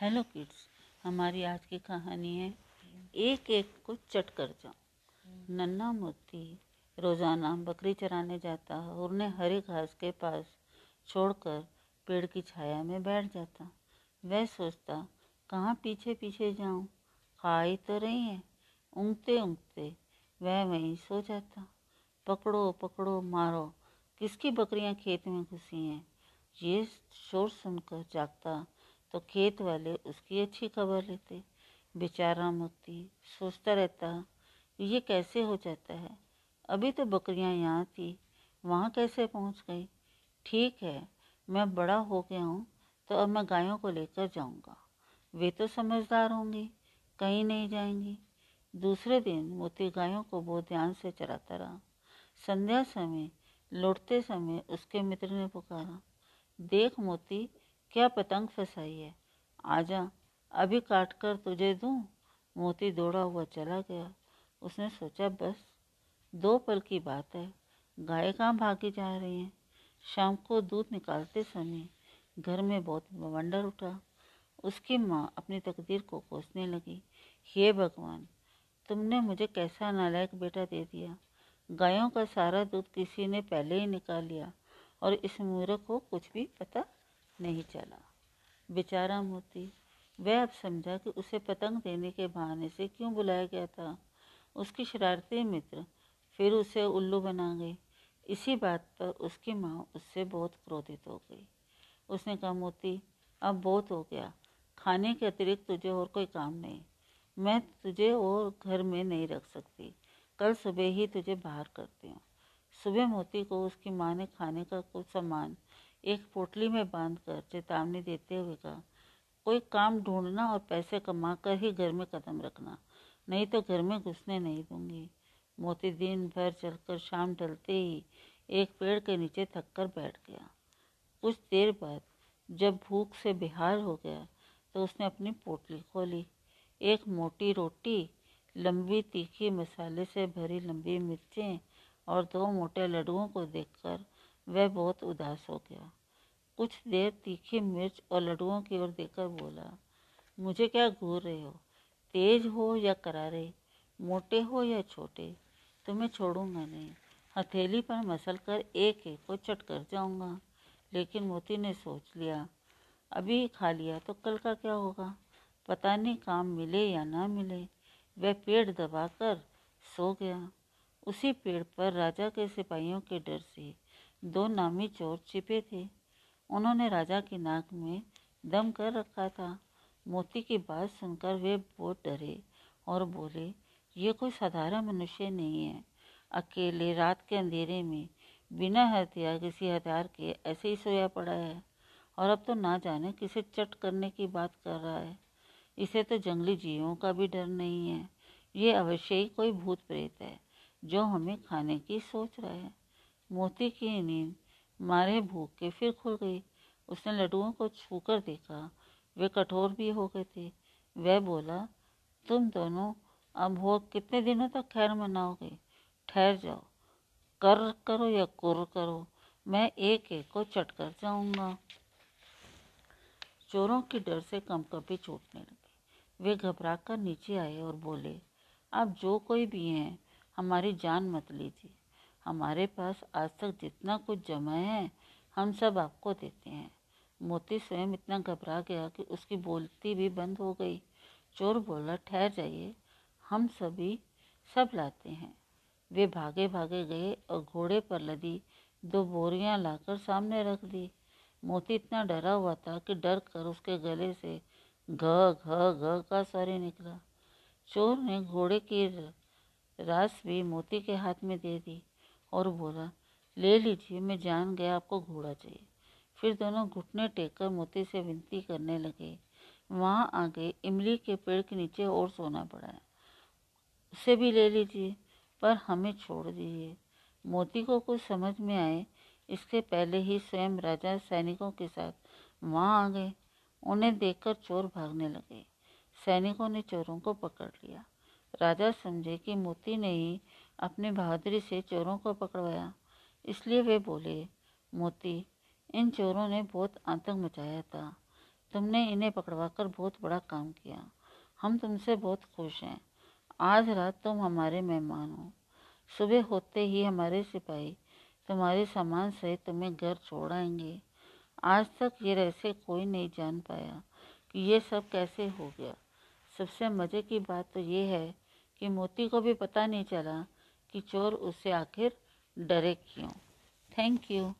Hello kids हमारी आज की कहानी है एक एक को चट कर जाओ। नन्ना मोती, रोज़ाना बकरी चराने जाता और उन्हें हरी घास के पास छोड़कर पेड़ की छाया में बैठ जाता। वह सोचता, कहाँ पीछे पीछे जाऊँ? खाई तो रही है, ऊँगते ऊँगते वह वहीं सो जाता। पकड़ो पकड़ो, मारो, किसकी बकरियाँ खेत में घुसी हैं? ये शोर सुनकर जागता तो खेत वाले उसकी अच्छी खबर लेते, बेचारा मोती सोचता रहता, ये कैसे हो जाता है? अभी तो बकरियाँ यहाँ थी, वहाँ कैसे पहुँच गई? ठीक है, मैं बड़ा हो गया हूँ तो अब मैं गायों को लेकर जाऊँगा। वे तो समझदार होंगी, कहीं नहीं जाएँगी। दूसरे दिन मोती गायों को बहुत ध्यान से चराता रहा। संध्या समय, लौटते समय उसके मित्र ने पुकारा, देख मोती क्या पतंग फंसाई है? आजा, अभी काट कर तुझे दूँ। मोती दौड़ा हुआ चला गया। उसने सोचा, बस, दो पल की बात है। गाय कहाँ भागी जा रही हैं? शाम को दूध निकालते समय घर में बहुत बवंडर उठा। उसकी माँ अपनी तकदीर को कोसने लगी। हे भगवान, तुमने मुझे कैसा नालायक बेटा दे दिया? गायों का सारा दूध किसी ने पहले ही निकाल लिया। और इस मूर्ख को कुछ भी पता नहीं चला। बेचारा मोती, वह अब समझा कि उसे पतंग देने के बहाने से क्यों बुलाया गया था। उसकी शरारती मित्र फिर उसे उल्लू बना गए इसी बात पर उसकी माँ उससे बहुत क्रोधित हो गई। उसने कहा, मोती, अब बहुत हो गया। खाने के अतिरिक्त तुझे और कोई काम नहीं। मैं तुझे और घर में नहीं रख सकती। कल सुबह ही तुझे बाहर करती हूँ। सुबह मोती को उसकी माँ ने खाने का कुछ सामान एक पोटली में बांधकर चेतावनी देते हुए कहा, कोई काम ढूंढना और पैसे कमा कर ही घर में कदम रखना, नहीं तो घर में घुसने नहीं दूँगी मोती दिन भर चलकर शाम ढलते ही एक पेड़ के नीचे थक कर बैठ गया। कुछ देर बाद जब भूख से बेहाल हो गया तो उसने अपनी पोटली खोली। एक मोटी रोटी, लंबी तीखी मसाले से भरी लंबी मिर्चें और दो मोटे लड्डुओं को देखकर वह बहुत उदास हो गया। कुछ देर तीखी मिर्च और लड्डुओं की ओर देखकर बोला, मुझे क्या घूर रहे हो? तेज हो या करारे? मोटे हो या छोटे? तुम्हें छोड़ूँगा नहीं। हथेली पर मसल कर एक एक को चट कर जाऊँगा। लेकिन मोती ने सोच लिया, अभी खा लिया तो कल का क्या होगा? पता नहीं काम मिले या ना मिले। वह पेड़ दबाकर सो गया। उसी पेड़ पर राजा के सिपाहियों के डर से दो नामी चोर छिपे थे। उन्होंने राजा की नाक में दम कर रखा था। मोती की बात सुनकर वे बहुत डरे और बोले, ये कोई साधारण मनुष्य नहीं है। अकेले रात के अंधेरे में बिना हथियार किसी हथियार के ऐसे ही सोया पड़ा है और अब तो ना जाने किसे चट करने की बात कर रहा है। इसे तो जंगली जीवों का भी डर नहीं है। ये अवश्य ही कोई भूत प्रेत है जो हमें खाने की सोच रहा है। मोती की नींद मारे भूख के फिर खुल गई। उसने लड्डुओं को छूकर देखा। वे कठोर भी हो गए थे। वह बोला, तुम दोनों अब हो कितने दिनों तक खैर मनाओगे? ठहर जाओ। कर करो या कुर करो। मैं एक एक को चट कर जाऊँगा। चोरों की डर से कम कभी छूटने लगे। वे घबरा कर नीचे आए और बोले अब जो कोई भी हैं, हमारी जान मत लीजिए। हमारे पास आज तक जितना कुछ जमा है, हम सब आपको देते हैं। मोती स्वयं इतना घबरा गया कि उसकी बोलती भी बंद हो गई। चोर बोला, ठहर जाइए, हम सभी सब लाते हैं। वे भागे भागे गए और घोड़े पर लदी, दो बोरियाँ लाकर सामने रख दी। मोती इतना डरा हुआ था कि डर कर उसके गले से घ घ घ का स्वर निकला। चोर ने घोड़े की रास भी मोती के हाथ में दे दी। और बोला, ले लीजिए, मैं जान गया आपको घोड़ा चाहिए। फिर दोनों घुटने टेक कर मोती से विनती करने लगे। वहाँ आगे इमली के पेड़ के नीचे और सोना पड़ा। है उसे भी ले लीजिए, पर हमें छोड़ दीजिए। मोती को कुछ समझ में आए, इसके पहले ही स्वयं राजा सैनिकों के साथ वहाँ आ गए। उन्हें देखकर चोर भागने लगे। सैनिकों ने चोरों को पकड़ लिया। राजा समझे कि मोती ने ही अपनी बहादुरी से चोरों को पकड़वाया। इसलिए वे बोले, मोती, इन चोरों ने बहुत आतंक मचाया था। तुमने इन्हें पकड़वाकर बहुत बड़ा काम किया। हम तुमसे बहुत खुश हैं। आज रात तुम हमारे मेहमान हो। सुबह होते ही हमारे सिपाही तुम्हारे सामान सहित तुम्हें घर छोड़ आएँगे। आज तक ये रहस्य कोई नहीं जान पाया कि ये सब कैसे हो गया। सबसे मज़े की बात तो ये है कि मोती को भी पता नहीं चला कि चोर उससे आखिर डरे क्यों। Thank you